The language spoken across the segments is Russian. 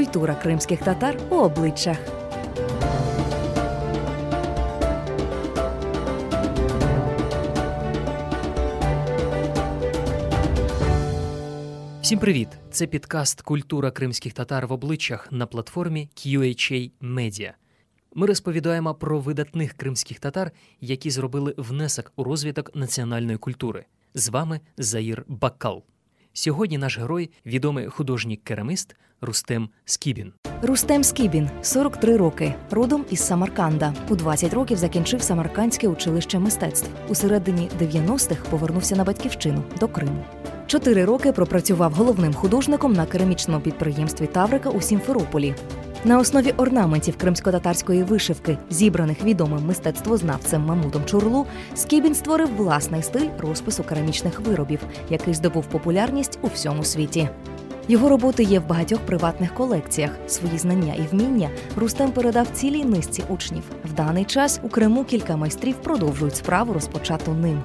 Культура кримських татар у обличчях. Всім привіт! Це підкаст Культура кримських татар в обличчях на платформі QHA Media. Ми розповідаємо про видатних кримських татар, які зробили внесок у розвиток національної культури. З вами Заїр Баккал. Сьогодні наш герой відомий художній кераміст Рустем Скібін. Рустем Скібін 43 роки, родом із Самарканда. У 20 років закінчив Самаркандське училище мистецтв. У середині 90-х повернувся на батьківщину до Криму. Чотири роки пропрацював головним художником на керамічному підприємстві Таврика у Сімферополі. На основі орнаментів кримсько-татарської вишивки, зібраних відомим мистецтвознавцем Мамудом Чурлу, Скібін створив власний стиль розпису керамічних виробів, який здобув популярність у всьому світі. Його роботи є в багатьох приватних колекціях. Свої знання і вміння Рустем передав цілій низці учнів. В даний час у Криму кілька майстрів продовжують справу, розпочату ним.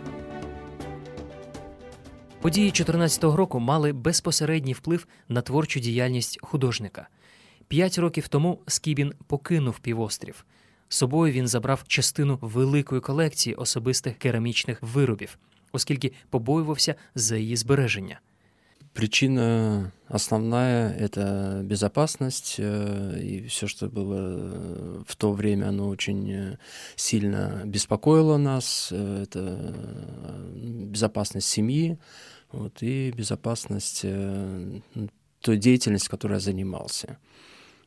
Події 14-го року мали безпосередній вплив на творчу діяльність художника. П'ять років тому Скібін покинув півострів. З собою він забрав частину великої колекції особистих керамічних виробів, оскільки побоювався за її збереження. Причина основная – это безопасность, э, и все, что было э, в то время, оно очень э, сильно беспокоило нас. Это безопасность семьи вот, и безопасность той деятельности, которой я занимался.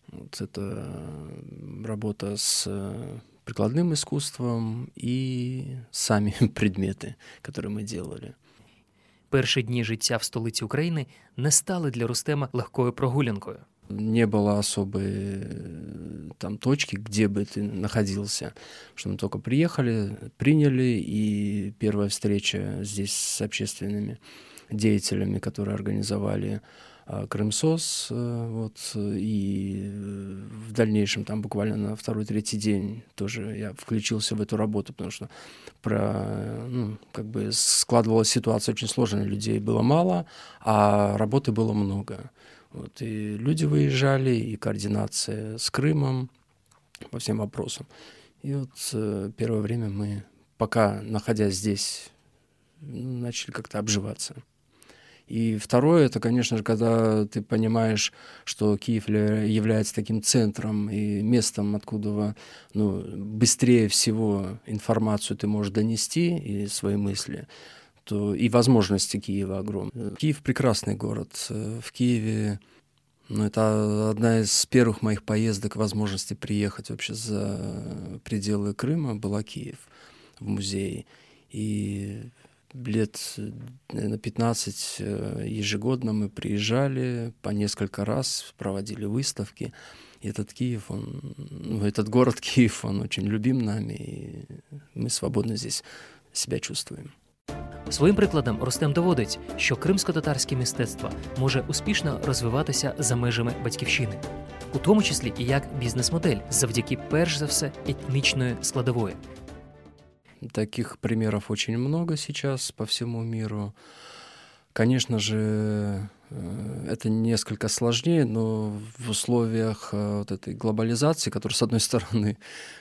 Вот это работа с прикладным искусством и сами предметы, которые мы делали. Перші дні життя в столиці України не стали для Рустема легкою прогулянкою. Не было особой там точки, где бы ты находился. Что мы только приехали, приняли, и первая встреча здесь с общественными деятелями, которые организовали Крымсос, вот, и в дальнейшем, там буквально на второй-третий день тоже я включился в эту работу, потому что про, ну, как бы складывалась ситуация очень сложная, людей было мало, а работы было много. Вот, и люди выезжали, и координация с Крымом по всем вопросам. И вот э, первое время мы, пока находясь здесь, начали как-то обживаться. И второе, это, конечно же, когда ты понимаешь, что Киев является таким центром и местом, откуда ну, быстрее всего информацию ты можешь донести и свои мысли, то и возможности Киева огромные. Киев прекрасный город. В Киеве ну, это одна из первых моих поездок, возможности приехать вообще за пределы Крыма, была Киев в музее. И лет, наверное, 15 э, ежегодно мы приезжали по несколько раз, проводили выставки. И этот Киев, он, ну, этот город Киев, он очень любим нами, и мы свободно здесь себя чувствуем. Своїм прикладом Ростем доводить, що кримсько-татарське мистецтво може успішно розвиватися за межами батьківщини, у тому числі і як бізнес-модель, завдяки перш за все етнічної складової. Таких примеров очень много сейчас по всему миру. Конечно же, э, это несколько сложнее, но в условиях э, вот этой глобализации, которая, с одной стороны,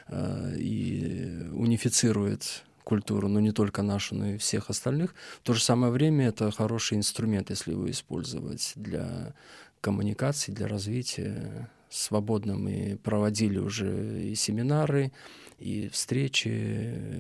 э, и унифицирует культуру, но не только нашу, но и всех остальных, в то же самое время это хороший инструмент, если его использовать для коммуникации, для развития. Свободно мы проводили уже и семинары, и встречи,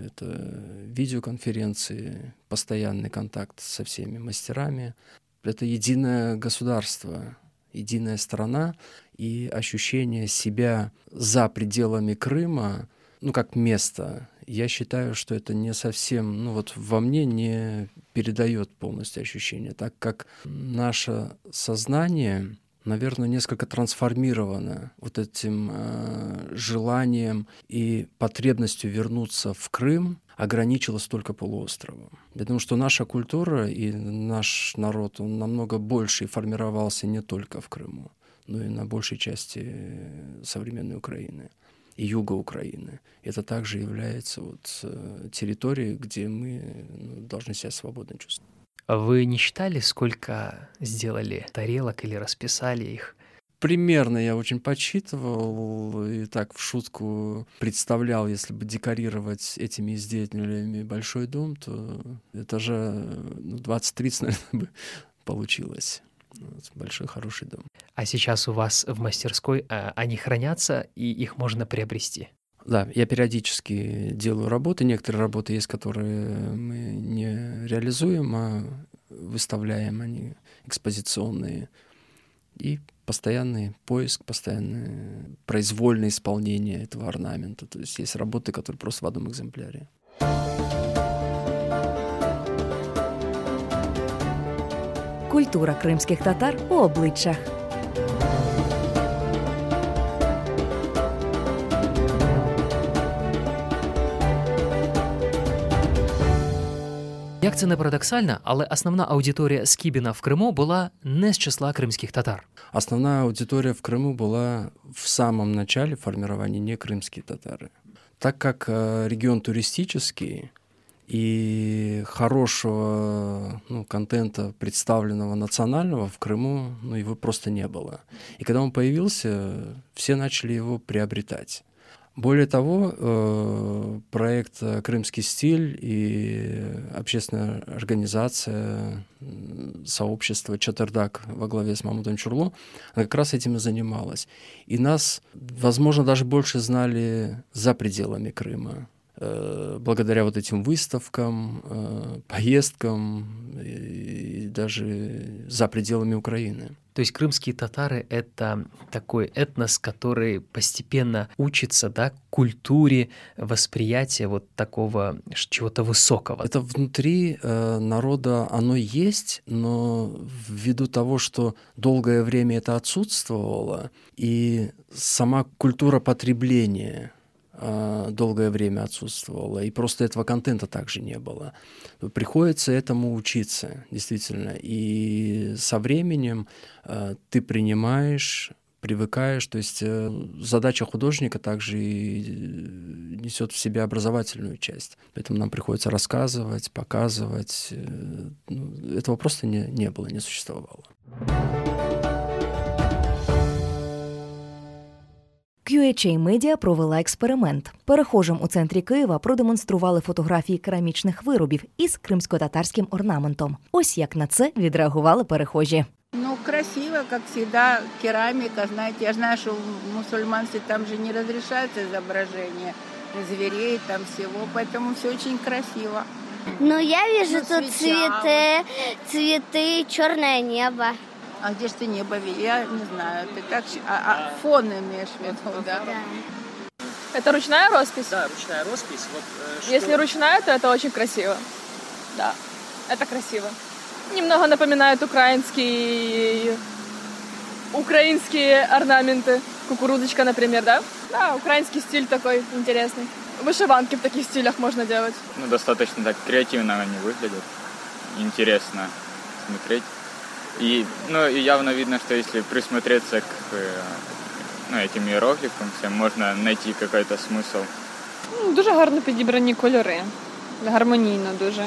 это видеоконференции, постоянный контакт со всеми мастерами. Это единое государство, единая страна, и ощущение себя за пределами Крыма, ну, как место, я считаю, что это не совсем, ну, вот во мне не передает полностью ощущение, так как наше сознание наверное, несколько трансформировано вот этим э, желанием и потребностью вернуться в Крым, ограничилась только полуостровом. Думаю, что наша культура и наш народ, он намного больше и формировался не только в Крыму, но и на большей части современной Украины и юга Украины. Это также является вот э, территорией, где мы ну, должны себя свободно чувствовать. Вы не считали, сколько сделали тарелок или расписали их? примерно я очень подсчитывал и так в шутку представлял, если бы декорировать этими изделиями большой дом, то это же ну, 20-30, наверное, бы получилось. Вот, большой хороший дом. А сейчас у вас в мастерской а, они хранятся и их можно приобрести? Да, я периодически делаю работы. Некоторые работы есть, которые мы не реализуем, а выставляем, они экспозиционные. И постоянный поиск, постоянное произвольное исполнение этого орнамента. То есть есть работы, которые просто в одном экземпляре. Культура кримських татар у обличчях. Як це не парадоксально, але основна аудиторія Скібіна в Криму була не з числа кримських татар. Основная аудитория в Крыму была в самом начале формирования не крымские татары. Так как э, регион туристический и хорошего ну, контента, представленного национального в Крыму, ну, его просто не было. И когда он появился, все начали его приобретать. Более того, э, проект «Крымский стиль» и общественная организация, сообщество «Чатырдак» во главе с Мамутом Чурло, она как раз этим и занималась. И нас, возможно, даже больше знали за пределами Крыма. Э, благодаря вот этим выставкам, э, поездкам и даже за пределами Украины. То есть крымские татары — это такой этнос, который постепенно учится да, культуре восприятия вот такого чего-то высокого. Это внутри э, народа оно есть, но ввиду того, что долгое время это отсутствовало, и сама культура потребления — долгое время отсутствовала, и просто этого контента также не было. Приходится этому учиться, действительно. И со временем а, ты принимаешь привыкаешь, то есть э, задача художника также и э, несет в себе образовательную часть. Поэтому нам приходится рассказывать, показывать. Э, ну, этого просто не, не было, не существовало. QHA Media провела експеримент. Перехожим у центрі Києва продемонстрували фотографії керамічних виробів із кримсько-татарським орнаментом. Ось як на це відреагували перехожі. Ну, красиво, как всегда, керамика, знаете, я знаю, что в мусульманстве там же не разрешается изображение зверей, там всего, поэтому все очень красиво. Ну, я вижу Ну, тут свеча, цветы, цветы, черное небо. А где же ты небо видишь? Я не знаю, ты так... щ- А, а фон имеешь в виду, да? Да. Это ручная роспись? Да, ручная роспись. Вот, э, Если ручная, то это очень красиво. Да, это красиво. Немного напоминает украинские украинские орнаменты. Кукурузочка, например, да? Да, украинский стиль такой интересный. Вышиванки в таких стилях можно делать. Ну, достаточно так креативно они выглядят. Интересно смотреть. И, ну, и явно видно, что если присмотреться к э, ну, этим иероглифам всем, можно найти какой-то смысл. Ну, Дуже гарно підібрані кольори. Гармонійно дуже.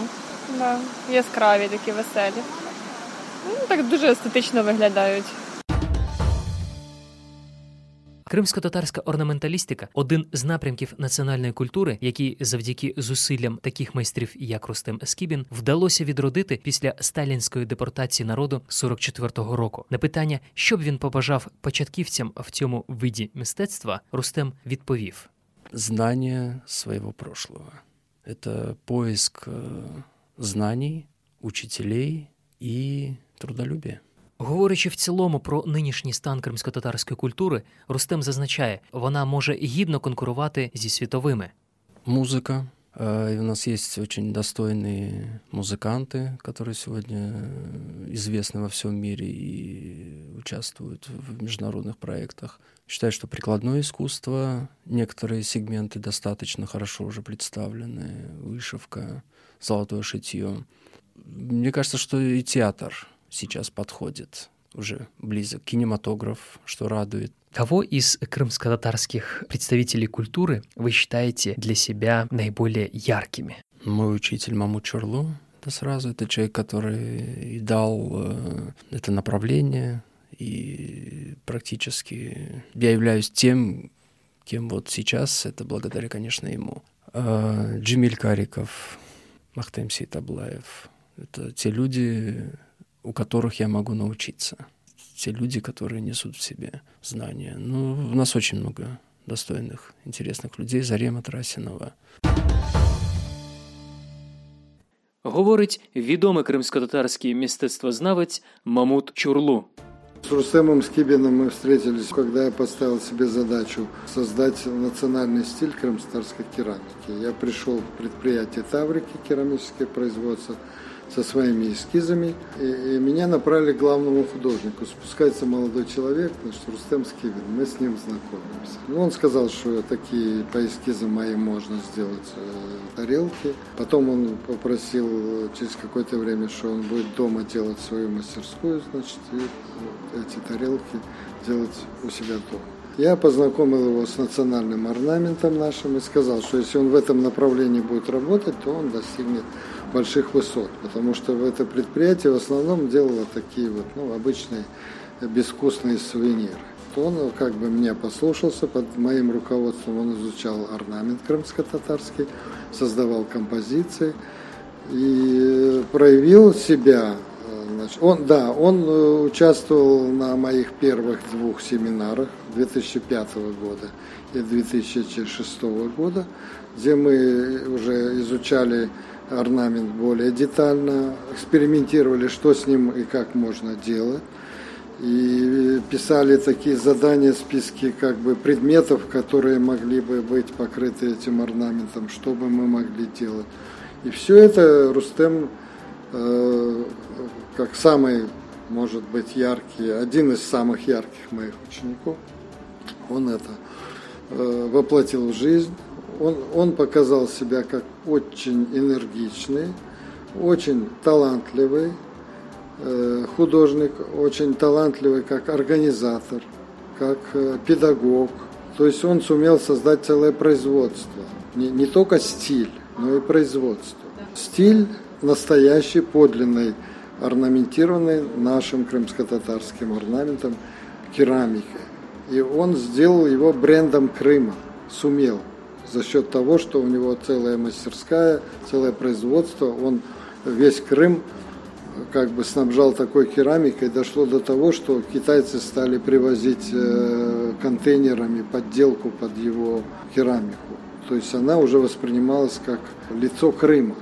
Да. Яскраві, такі веселі. Ну, так дуже естетично виглядають. Кримсько-татарська орнаменталістика один з напрямків національної культури, який завдяки зусиллям таких майстрів, як Рустем Скібін, вдалося відродити після сталінської депортації народу 44-го року. На питання, що б він побажав початківцям в цьому виді мистецтва, Рустем відповів: Знание своего прошлого. Это поиск э, знаний, учителей и трудолюбие. Говорячи в цілому про нинішній стан кримсько-татарської культури, Рустем зазначає, вона може гідно конкурувати зі світовими. Музыка. Э, и У нас есть очень достойные музыканты, которые сегодня э, известны во всем мире и участвуют в международных проектах. Считаю, что прикладное искусство, некоторые сегменты достаточно хорошо уже представлены, вышивка, золотое шитье. Мне кажется, что и театр сейчас подходит уже близок, кинематограф, что радует. Кого из крымско-татарских представителей культуры вы считаете для себя наиболее яркими? Мой учитель Маму Чурлу, это сразу, это человек, который и дал э, это направление, и практически я являюсь тем, кем вот сейчас, это благодаря, конечно, ему. А, Джимиль Кариков, Махтем Сейтаблаев — это те люди, у которых я могу научиться. Те люди, которые несут в себе знания. Ну, у нас очень много достойных, интересных людей. Зарема Тарасинова. Говорить відомий кримсько-татарський мистецтвознавець Мамут Чурлу. С Рустемом Скибиным мы встретились, когда я поставил себе задачу создать национальный стиль крымстарской керамики. Я пришел в предприятие Таврики, керамическое производство, со своими эскизами, и, и меня направили к главному художнику. Спускается молодой человек, значит, Рустем Скибин, мы с ним знакомимся. Ну, он сказал, что такие по эскизам моим можно сделать э, тарелки. Потом он попросил через какое-то время, что он будет дома делать свою мастерскую, значит, и эти тарелки делать у себя дома. Я познакомил его с национальным орнаментом нашим и сказал, что если он в этом направлении будет работать, то он достигнет больших высот, потому что в это предприятие в основном делало такие вот, ну, обычные безвкусные сувениры. То он как бы меня послушался, под моим руководством он изучал орнамент крымско-татарский, создавал композиции и проявил себя. Значит, он, да, он э, участвовал на моих первых двух семинарах 2005 года и 2006 года, где мы уже изучали орнамент более детально, экспериментировали, что с ним и как можно делать. И писали такие задания, списки как бы предметов, которые могли бы быть покрыты этим орнаментом, что бы мы могли делать. И все это Рустем, как самый, может быть, яркий, один из самых ярких моих учеников, он это э, воплотил в жизнь он, он показал себя как очень энергичный, очень талантливый э, художник, очень талантливый как организатор, как э, педагог. То есть он сумел создать целое производство. Не, не только стиль, но и производство. Стиль настоящий, подлинный, орнаментированный нашим крымско-татарским орнаментом керамикой. И он сделал его брендом Крыма, сумел за счет того, что у него целая мастерская, целое производство, он весь Крым как бы снабжал такой керамикой, дошло до того, что китайцы стали привозить э, контейнерами подделку под его керамику. То есть она уже воспринималась как лицо Крыма.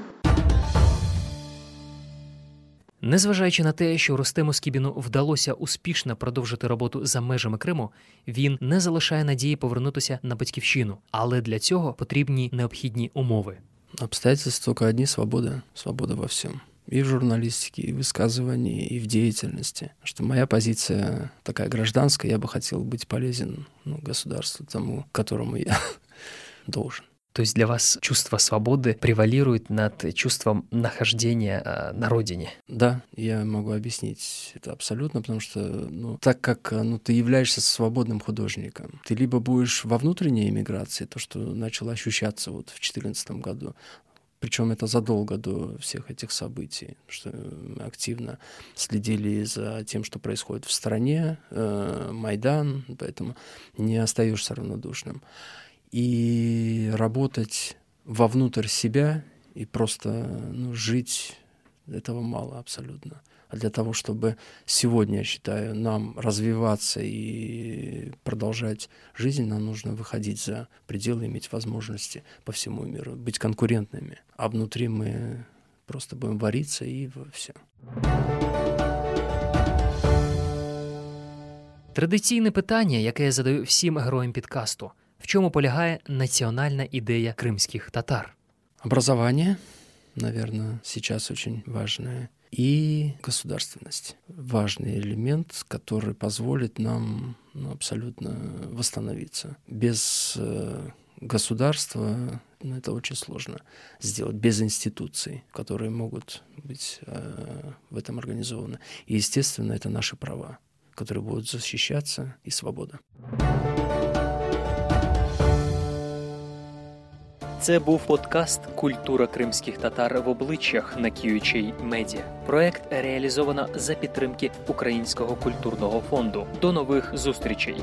Незважаючи на те, що Ростему Скібіну вдалося успішно продовжити роботу за межами Криму, він не залишає надії повернутися на батьківщину, але для цього потрібні необхідні умови. Обстоятельства только одни — свобода. Свобода во всем. И в журналистике, и в высказывании, и в деятельности. Что моя позиция такая гражданская, я бы хотел быть полезен ну, государству, тому, которому я должен. То есть для вас чувство свободы превалирует над чувством нахождения э, на родине? Да, я могу объяснить это абсолютно, потому что, ну, так как ну, ты являешься свободным художником, ты либо будешь во внутренней эмиграции, то, что начало ощущаться вот в 2014 году, причем это задолго до всех этих событий, что мы активно следили за тем, что происходит в стране, э, Майдан, поэтому не остаешься равнодушным и работать вовнутрь себя и просто ну, жить этого мало абсолютно. А для того, чтобы сегодня, я считаю, нам развиваться и продолжать жизнь, нам нужно выходить за пределы, иметь возможности по всему миру, быть конкурентными. А внутри мы просто будем вариться и все. Традиційне питання, яке я задаю всім героям підкасту – в чому полягає національна ідея кримських татар? Образование, наверное, сейчас очень важное. И государственность. Важный элемент, который позволит нам ну, абсолютно восстановиться. Без э, государства ну, это очень сложно сделать, без институций, которые могут быть э, в этом организованы. И, естественно, это наши права, которые будут защищаться, и свобода. Це був подкаст Культура кримських татар в обличчях на QHA Media. Проект реалізовано за підтримки Українського культурного фонду. До нових зустрічей.